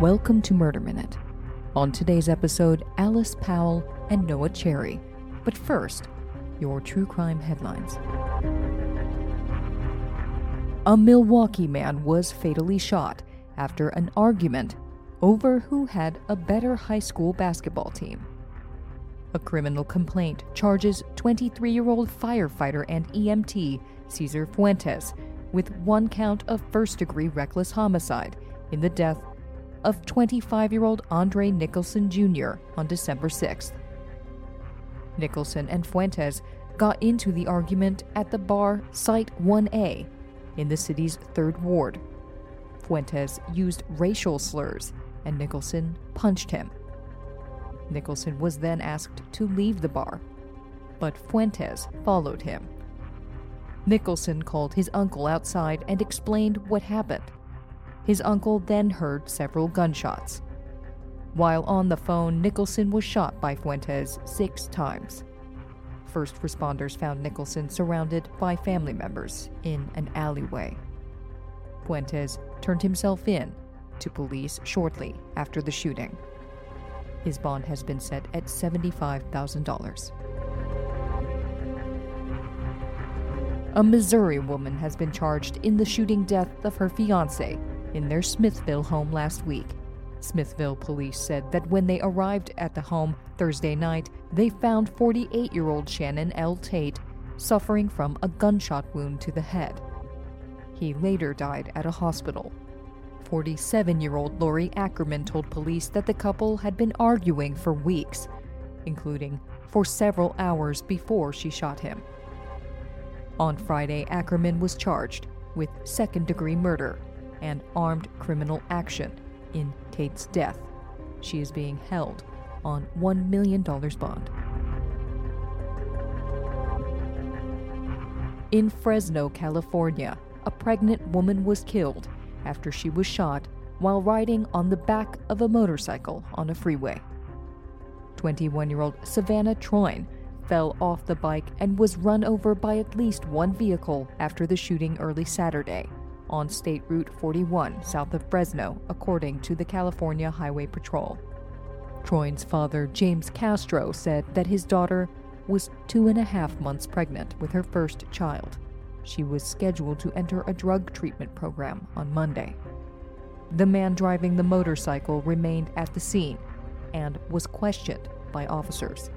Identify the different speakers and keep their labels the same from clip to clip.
Speaker 1: Welcome to Murder Minute. On today's episode, Alice Powell and Noah Cherry. But first, your true crime headlines. A Milwaukee man was fatally shot after an argument over who had a better high school basketball team. A criminal complaint charges 23 year old firefighter and EMT Cesar Fuentes with one count of first degree reckless homicide in the death of 25 year old Andre Nicholson Jr. on December 6th. Nicholson and Fuentes got into the argument at the bar Site 1A in the city's 3rd Ward. Fuentes used racial slurs and Nicholson punched him. Nicholson was then asked to leave the bar, but Fuentes followed him. Nicholson called his uncle outside and explained what happened. His uncle then heard several gunshots. While on the phone, Nicholson was shot by Fuentes six times. First responders found Nicholson surrounded by family members in an alleyway. Fuentes turned himself in to police shortly after the shooting. His bond has been set at $75,000. A Missouri woman has been charged in the shooting death of her fiance in their Smithville home last week. Smithville police said that when they arrived at the home Thursday night, they found 48 year old Shannon L. Tate suffering from a gunshot wound to the head. He later died at a hospital. 47 year old Lori Ackerman told police that the couple had been arguing for weeks, including for several hours before she shot him. On Friday, Ackerman was charged with second degree murder and armed criminal action in Tate's death. She is being held on $1 million bond. In Fresno, California, a pregnant woman was killed after she was shot while riding on the back of a motorcycle on a freeway. 21 year old Savannah Troyne fell off the bike and was run over by at least one vehicle after the shooting early Saturday on State Route 41 south of Fresno, according to the California Highway Patrol. Troyne's father, James Castro, said that his daughter was two and a half months pregnant with her first child. She was scheduled to enter a drug treatment program on Monday. The man driving the motorcycle remained at the scene and was questioned by officers.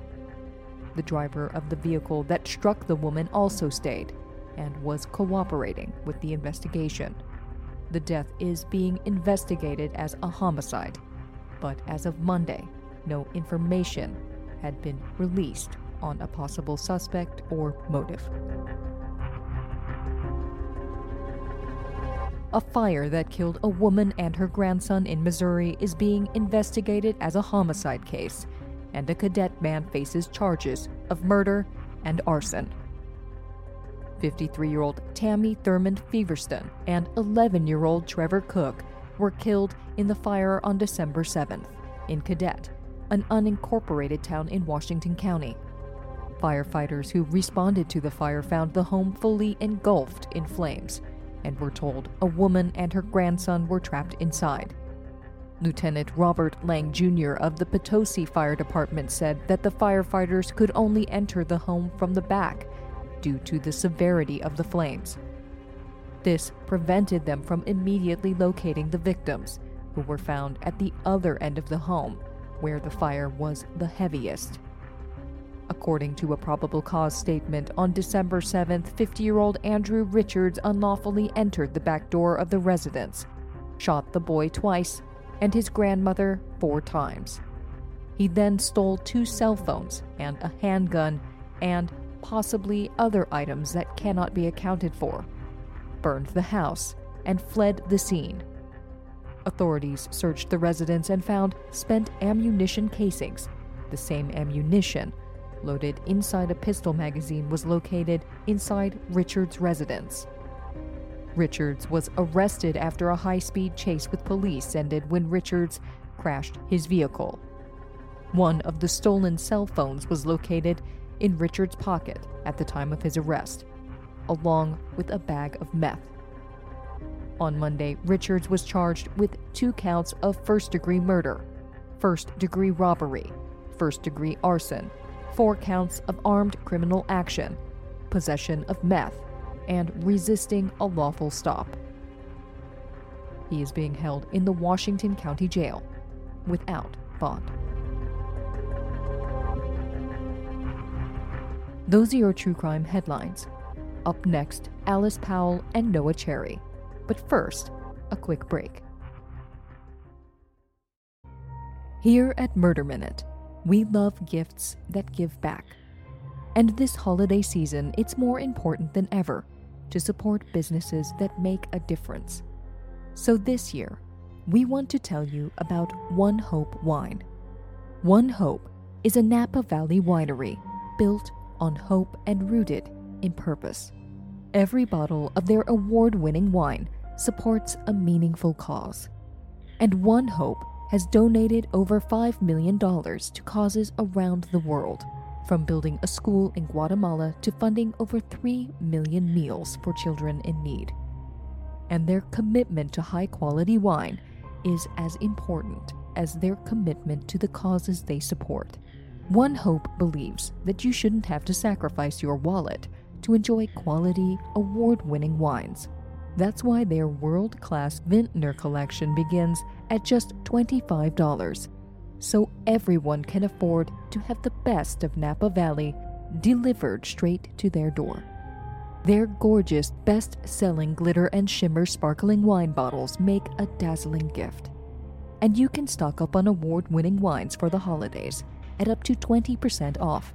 Speaker 1: The driver of the vehicle that struck the woman also stayed and was cooperating with the investigation. The death is being investigated as a homicide, but as of Monday, no information had been released on a possible suspect or motive. A fire that killed a woman and her grandson in Missouri is being investigated as a homicide case, and a cadet man faces charges of murder and arson. 53 year old Tammy Thurmond Feverson and 11 year old Trevor Cook were killed in the fire on December 7th in Cadet, an unincorporated town in Washington County. Firefighters who responded to the fire found the home fully engulfed in flames and were told a woman and her grandson were trapped inside. Lieutenant Robert Lang Jr. of the Potosi Fire Department said that the firefighters could only enter the home from the back due to the severity of the flames. This prevented them from immediately locating the victims, who were found at the other end of the home, where the fire was the heaviest. According to a probable cause statement, on December 7th, 50 year old Andrew Richards unlawfully entered the back door of the residence, shot the boy twice, and his grandmother four times. He then stole two cell phones and a handgun and possibly other items that cannot be accounted for, burned the house, and fled the scene. Authorities searched the residence and found spent ammunition casings, the same ammunition loaded inside a pistol magazine was located inside Richards' residence. Richards was arrested after a high speed chase with police ended when Richards crashed his vehicle. One of the stolen cell phones was located in Richard's pocket at the time of his arrest, along with a bag of meth. On Monday, Richards was charged with two counts of first degree murder, first degree robbery, first degree arson, four counts of armed criminal action, possession of meth, and resisting a lawful stop. He is being held in the Washington County Jail without bond. Those are your true crime headlines. Up next, Alice Powell and Noah Cherry. But first, a quick break. Here at Murder Minute, we love gifts that give back. And this holiday season, it's more important than ever to support businesses that make a difference. So this year, we want to tell you about One Hope Wine. One Hope is a Napa Valley winery built on hope and rooted in purpose. Every bottle of their award winning wine supports a meaningful cause. And One Hope has donated over $5 million to causes around the world, from building a school in Guatemala to funding over 3 million meals for children in need. And their commitment to high quality wine is as important as their commitment to the causes they support. One Hope believes that you shouldn't have to sacrifice your wallet to enjoy quality, award winning wines. That's why their world class vintner collection begins at just $25, so everyone can afford to have the best of Napa Valley delivered straight to their door. Their gorgeous, best selling glitter and shimmer sparkling wine bottles make a dazzling gift. And you can stock up on award winning wines for the holidays at up to 20% off.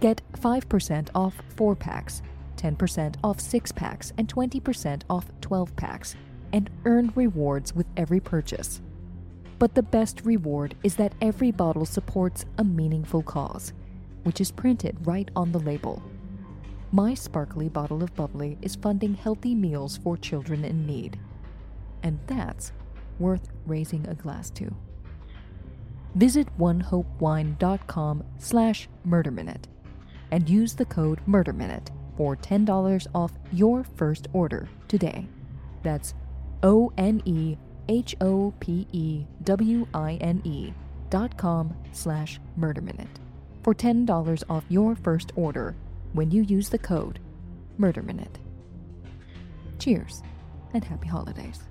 Speaker 1: Get 5% off 4 packs, 10% off 6 packs, and 20% off 12 packs, and earn rewards with every purchase. But the best reward is that every bottle supports a meaningful cause, which is printed right on the label. My sparkly bottle of bubbly is funding healthy meals for children in need. And that's worth raising a glass to visit onehopewine.com slash murderminute and use the code murderminute for $10 off your first order today. That's O-N-E-H-O-P-E-W-I-N-E dot com slash murderminute for $10 off your first order when you use the code murderminute. Cheers and happy holidays.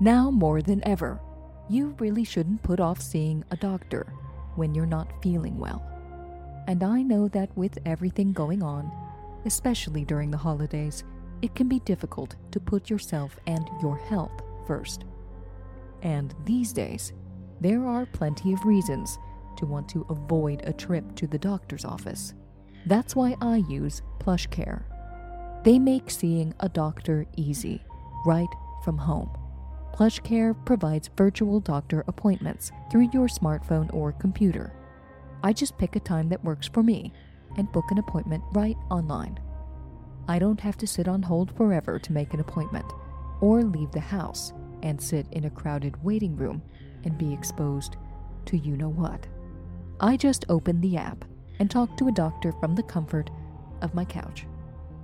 Speaker 1: Now more than ever, you really shouldn't put off seeing a doctor when you're not feeling well. And I know that with everything going on, especially during the holidays, it can be difficult to put yourself and your health first. And these days, there are plenty of reasons to want to avoid a trip to the doctor's office. That's why I use PlushCare. They make seeing a doctor easy, right from home. PlushCare provides virtual doctor appointments through your smartphone or computer. I just pick a time that works for me and book an appointment right online. I don't have to sit on hold forever to make an appointment or leave the house and sit in a crowded waiting room and be exposed to you know what. I just open the app and talk to a doctor from the comfort of my couch.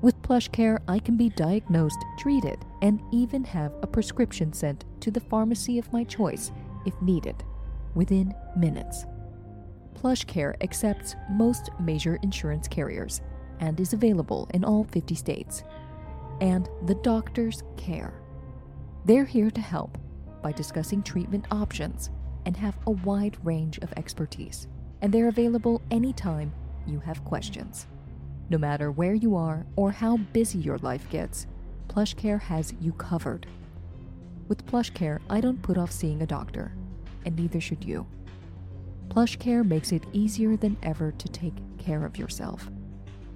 Speaker 1: With PlushCare, I can be diagnosed, treated, and even have a prescription sent to the pharmacy of my choice if needed within minutes. PlushCare accepts most major insurance carriers and is available in all 50 states. And the doctors care. They're here to help by discussing treatment options and have a wide range of expertise. And they're available anytime you have questions. No matter where you are or how busy your life gets, PlushCare has you covered. With PlushCare, I don't put off seeing a doctor, and neither should you. PlushCare makes it easier than ever to take care of yourself,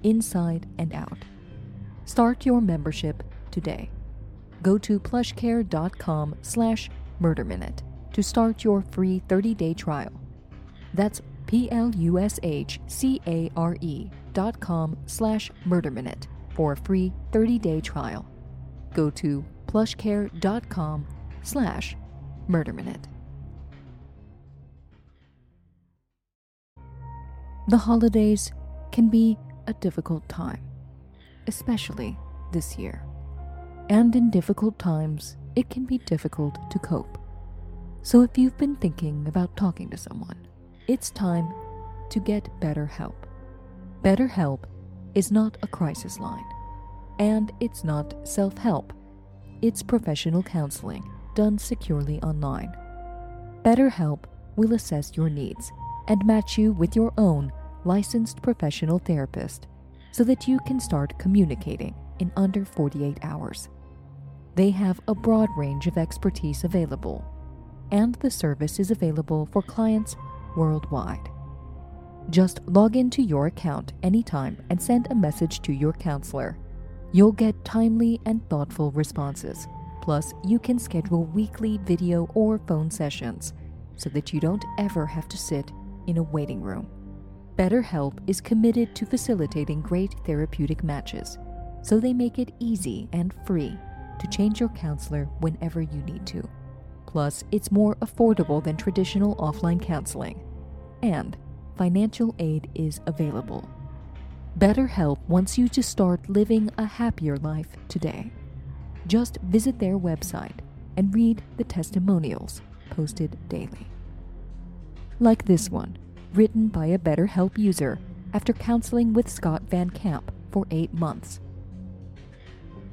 Speaker 1: inside and out. Start your membership today. Go to plushcare.com slash murderminute to start your free 30-day trial. That's P-L-U-S-H-C-A-R-E dot com slash murderminute for a free 30-day trial. Go to plushcare.com slash murderminute. The holidays can be a difficult time, especially this year. And in difficult times, it can be difficult to cope. So if you've been thinking about talking to someone, it's time to get better BetterHelp. BetterHelp is not a crisis line, and it's not self help. It's professional counseling done securely online. BetterHelp will assess your needs and match you with your own licensed professional therapist so that you can start communicating in under 48 hours. They have a broad range of expertise available, and the service is available for clients worldwide. Just log into your account anytime and send a message to your counselor. You'll get timely and thoughtful responses. Plus, you can schedule weekly video or phone sessions so that you don't ever have to sit in a waiting room. BetterHelp is committed to facilitating great therapeutic matches, so they make it easy and free to change your counselor whenever you need to. Plus, it's more affordable than traditional offline counseling. And financial aid is available. BetterHelp wants you to start living a happier life today. Just visit their website and read the testimonials posted daily. Like this one written by a BetterHelp user after counseling with Scott Van Camp for eight months.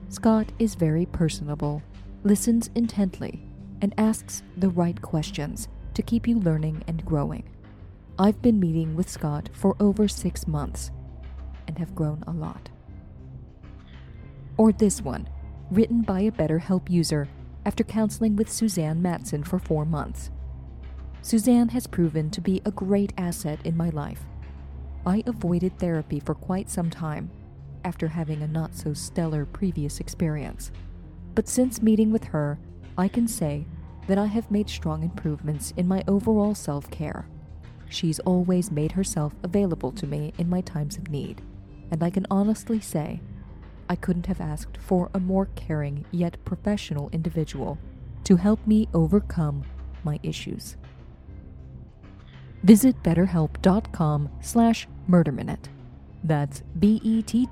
Speaker 1: Scott is very personable, listens intently, and asks the right questions to keep you learning and growing. I've been meeting with Scott for over six months and have grown a lot. Or this one, written by a BetterHelp user after counseling with Suzanne Matson for four months. Suzanne has proven to be a great asset in my life. I avoided therapy for quite some time after having a not so stellar previous experience. But since meeting with her, I can say that I have made strong improvements in my overall self care. She's always made herself available to me in my times of need, and I can honestly say I couldn't have asked for a more caring yet professional individual to help me overcome my issues. Visit betterhelp.com slash murderminute. That's B-E-T-T-E-R-H-E-L-P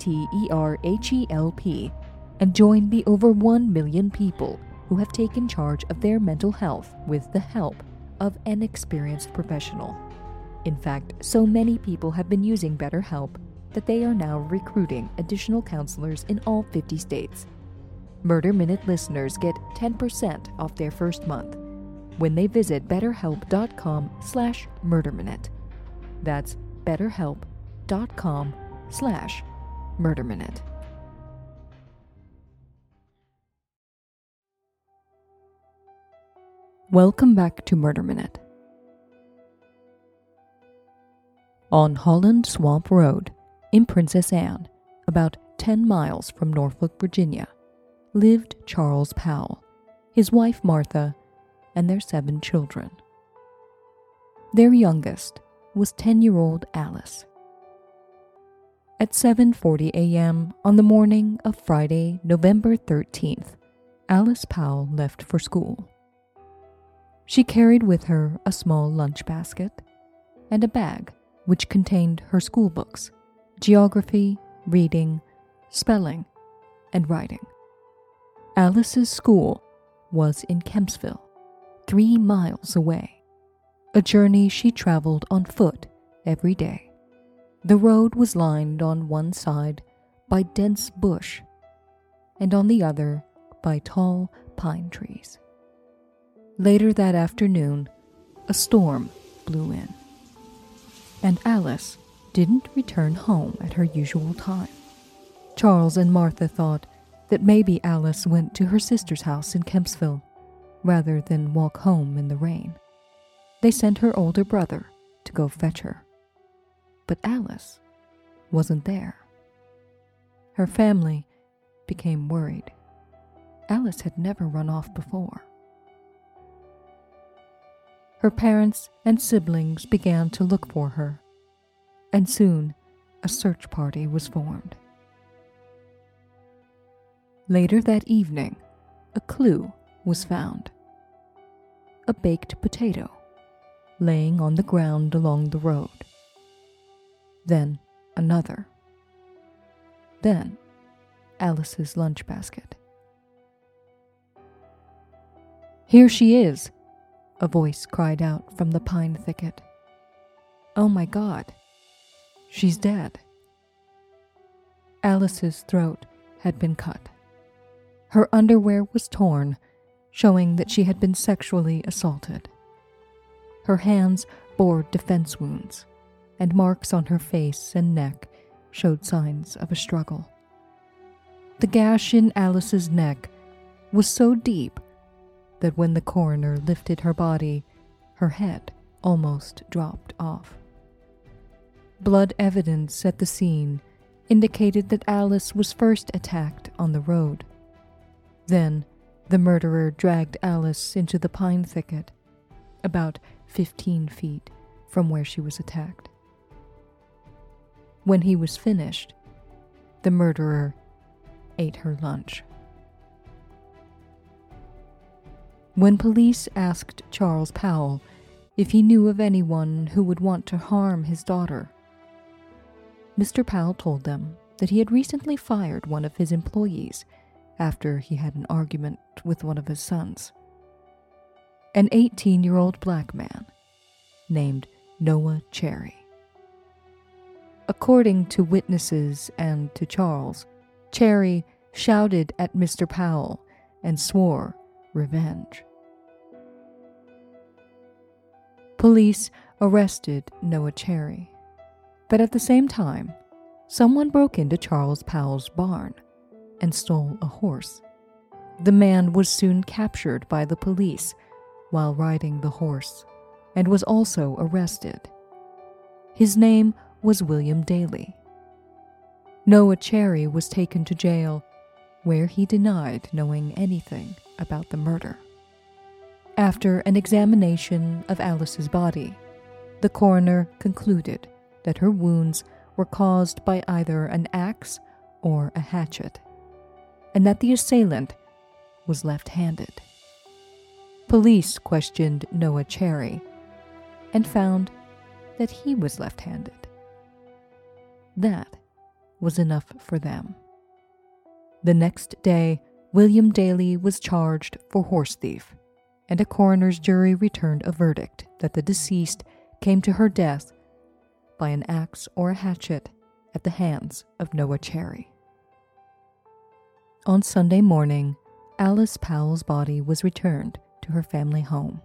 Speaker 1: and join the over 1 million people who have taken charge of their mental health with the help of an experienced professional. In fact, so many people have been using BetterHelp that they are now recruiting additional counselors in all 50 states. Murder Minute listeners get 10% off their first month when they visit betterhelp.com slash murderminute. That's betterhelp.com slash murderminute. Welcome back to Murder Minute. On Holland Swamp Road, in Princess Anne, about 10 miles from Norfolk, Virginia, lived Charles Powell, his wife Martha, and their seven children. Their youngest was 10-year-old Alice. At 7:40 a.m. on the morning of Friday, November 13th, Alice Powell left for school. She carried with her a small lunch basket and a bag which contained her school books, geography, reading, spelling, and writing. Alice's school was in Kempsville, three miles away, a journey she traveled on foot every day. The road was lined on one side by dense bush and on the other by tall pine trees. Later that afternoon, a storm blew in, and Alice didn't return home at her usual time. Charles and Martha thought that maybe Alice went to her sister's house in Kempsville rather than walk home in the rain. They sent her older brother to go fetch her. But Alice wasn't there. Her family became worried. Alice had never run off before. Her parents and siblings began to look for her, and soon a search party was formed. Later that evening, a clue was found a baked potato laying on the ground along the road. Then another. Then Alice's lunch basket. Here she is, a voice cried out from the pine thicket. Oh my god, she's dead. Alice's throat had been cut. Her underwear was torn, showing that she had been sexually assaulted. Her hands bore defense wounds, and marks on her face and neck showed signs of a struggle. The gash in Alice's neck was so deep that when the coroner lifted her body, her head almost dropped off. Blood evidence at the scene indicated that Alice was first attacked on the road. Then, the murderer dragged Alice into the pine thicket, about 15 feet from where she was attacked. When he was finished, the murderer ate her lunch. When police asked Charles Powell if he knew of anyone who would want to harm his daughter, Mr. Powell told them that he had recently fired one of his employees after he had an argument with one of his sons. An 18 year old black man named Noah Cherry. According to witnesses and to Charles, Cherry shouted at Mr. Powell and swore revenge. Police arrested Noah Cherry, but at the same time, someone broke into Charles Powell's barn and stole a horse. The man was soon captured by the police while riding the horse and was also arrested. His name was William Daly. Noah Cherry was taken to jail, where he denied knowing anything about the murder. After an examination of Alice's body, the coroner concluded that her wounds were caused by either an axe or a hatchet, and that the assailant was left handed. Police questioned Noah Cherry and found that he was left handed. That was enough for them. The next day, William Daly was charged for horse thief, and a coroner's jury returned a verdict that the deceased came to her death by an axe or a hatchet at the hands of Noah Cherry. On Sunday morning, Alice Powell's body was returned to her family home,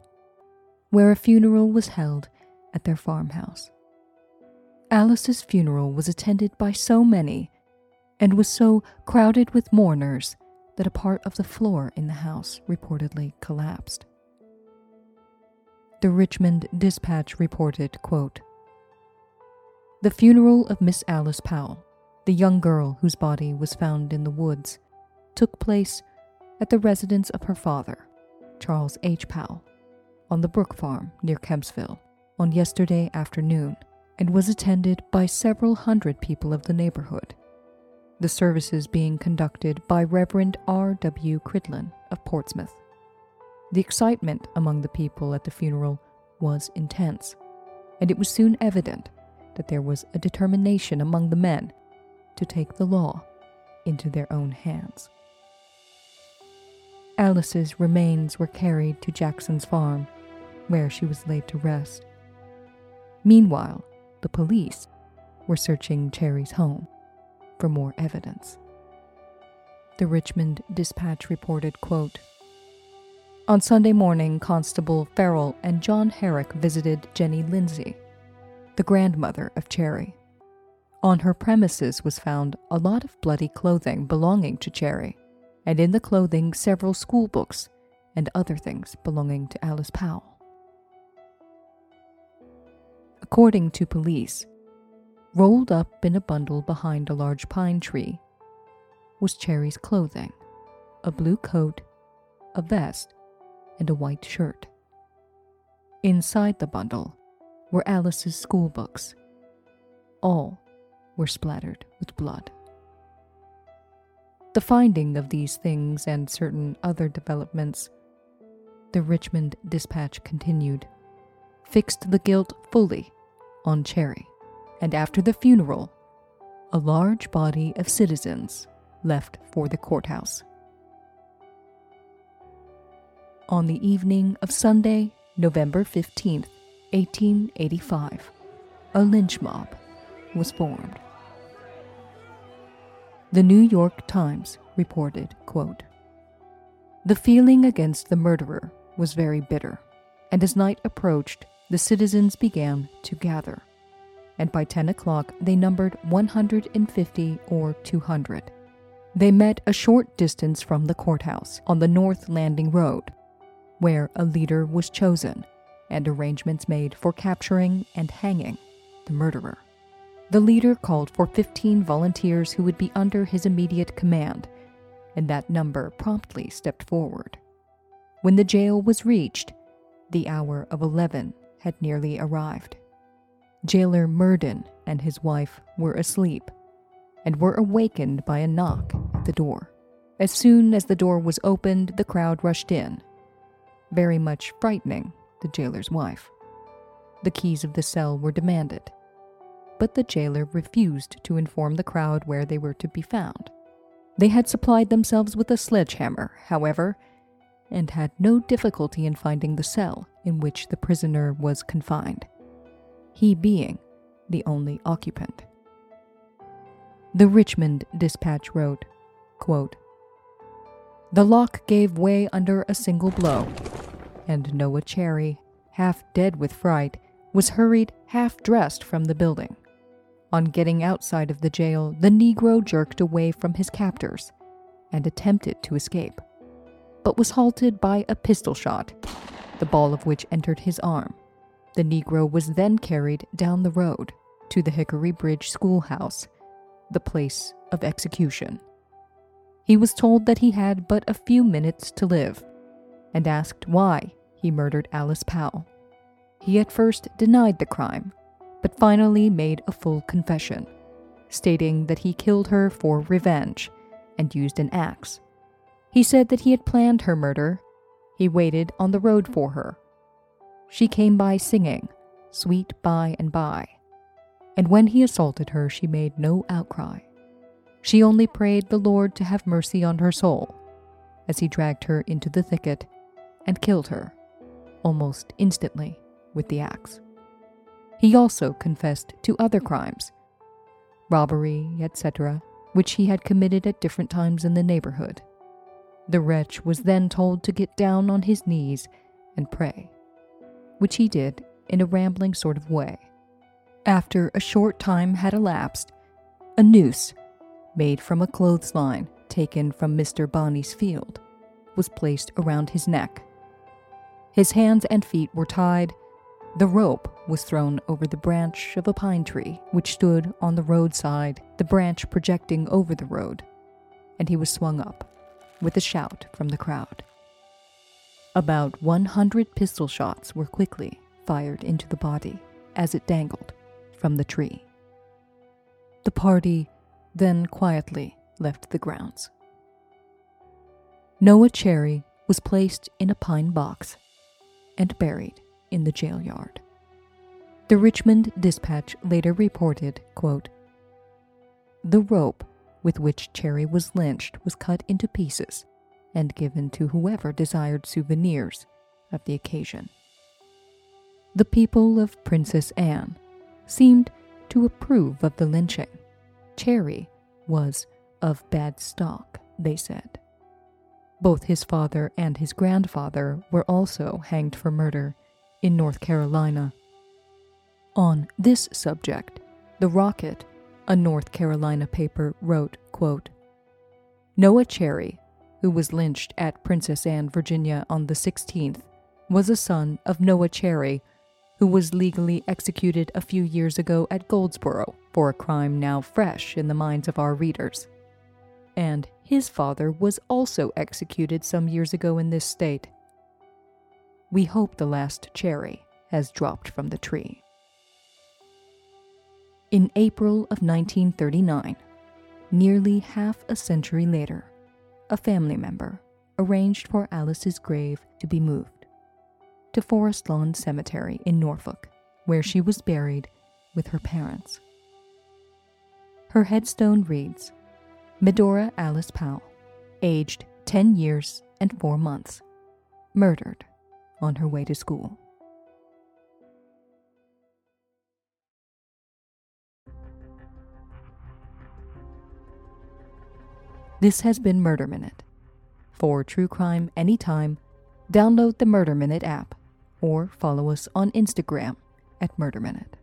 Speaker 1: where a funeral was held at their farmhouse. Alice's funeral was attended by so many and was so crowded with mourners that a part of the floor in the house reportedly collapsed. The Richmond Dispatch reported, quote, The funeral of Miss Alice Powell, the young girl whose body was found in the woods, took place at the residence of her father, Charles H. Powell, on the Brook Farm near Kempsville on yesterday afternoon and was attended by several hundred people of the neighborhood. The services being conducted by Reverend R. W. Cridlin of Portsmouth. The excitement among the people at the funeral was intense, and it was soon evident that there was a determination among the men to take the law into their own hands. Alice's remains were carried to Jackson's farm, where she was laid to rest. Meanwhile, the police were searching Cherry's home for more evidence. The Richmond Dispatch reported, quote, On Sunday morning, Constable Farrell and John Herrick visited Jenny Lindsay, the grandmother of Cherry. On her premises was found a lot of bloody clothing belonging to Cherry, and in the clothing several school books and other things belonging to Alice Powell. According to police, rolled up in a bundle behind a large pine tree was Cherry's clothing a blue coat, a vest, and a white shirt. Inside the bundle were Alice's school books. All were splattered with blood. The finding of these things and certain other developments, the Richmond Dispatch continued, fixed the guilt fully on Cherry, and after the funeral, a large body of citizens left for the courthouse. On the evening of Sunday, November 15, 1885, a lynch mob was formed. The New York Times reported, quote, The feeling against the murderer was very bitter, and as night approached, the citizens began to gather, and by 10 o'clock they numbered 150 or 200. They met a short distance from the courthouse on the North Landing Road, where a leader was chosen and arrangements made for capturing and hanging the murderer. The leader called for 15 volunteers who would be under his immediate command, and that number promptly stepped forward. When the jail was reached, the hour of 11 had nearly arrived. Jailer Murden and his wife were asleep and were awakened by a knock at the door. As soon as the door was opened, the crowd rushed in, very much frightening the jailer's wife. The keys of the cell were demanded, but the jailer refused to inform the crowd where they were to be found. They had supplied themselves with a sledgehammer, however, and had no difficulty in finding the cell in which the prisoner was confined, he being the only occupant. The Richmond Dispatch wrote, quote, The lock gave way under a single blow, and Noah Cherry, half dead with fright, was hurried half dressed from the building. On getting outside of the jail, the Negro jerked away from his captors and attempted to escape, but was halted by a pistol shot, the ball of which entered his arm. The Negro was then carried down the road to the Hickory Bridge schoolhouse, the place of execution. He was told that he had but a few minutes to live and asked why he murdered Alice Powell. He at first denied the crime, but finally made a full confession, stating that he killed her for revenge and used an axe. He said that he had planned her murder. He waited on the road for her. She came by singing, Sweet by and by. And when he assaulted her, she made no outcry. She only prayed the Lord to have mercy on her soul as he dragged her into the thicket and killed her almost instantly with the axe. He also confessed to other crimes, robbery, etc., which he had committed at different times in the neighborhood. The wretch was then told to get down on his knees and pray, which he did in a rambling sort of way. After a short time had elapsed, a noose, made from a clothesline taken from Mr. Bonney's field, was placed around his neck his hands and feet were tied. The rope was thrown over the branch of a pine tree which stood on the roadside, the branch projecting over the road, and he was swung up with a shout from the crowd. About 100 pistol shots were quickly fired into the body as it dangled from the tree. The party then quietly left the grounds. Noah Cherry was placed in a pine box and buried in the jail yard. The Richmond Dispatch later reported, quote, The rope with which Cherry was lynched was cut into pieces and given to whoever desired souvenirs of the occasion. The people of Princess Anne seemed to approve of the lynching. Cherry was of bad stock, they said. Both his father and his grandfather were also hanged for murder in North Carolina. On this subject, The Rocket, a North Carolina paper, wrote, quote, Noah Cherry, who was lynched at Princess Anne, Virginia on the 16th, was a son of Noah Cherry, who was legally executed a few years ago at Goldsboro for a crime now fresh in the minds of our readers. And his father was also executed some years ago in this state. We hope the last cherry has dropped from the tree. In April of 1939, nearly half a century later, a family member arranged for Alice's grave to be moved to Forest Lawn Cemetery in Norfolk, where she was buried with her parents. Her headstone reads Medora Alice Powell, aged 10 years and 4 months, murdered on her way to school. This has been Murder Minute. For true crime anytime, download the Murder Minute app or follow us on Instagram at Murder Minute.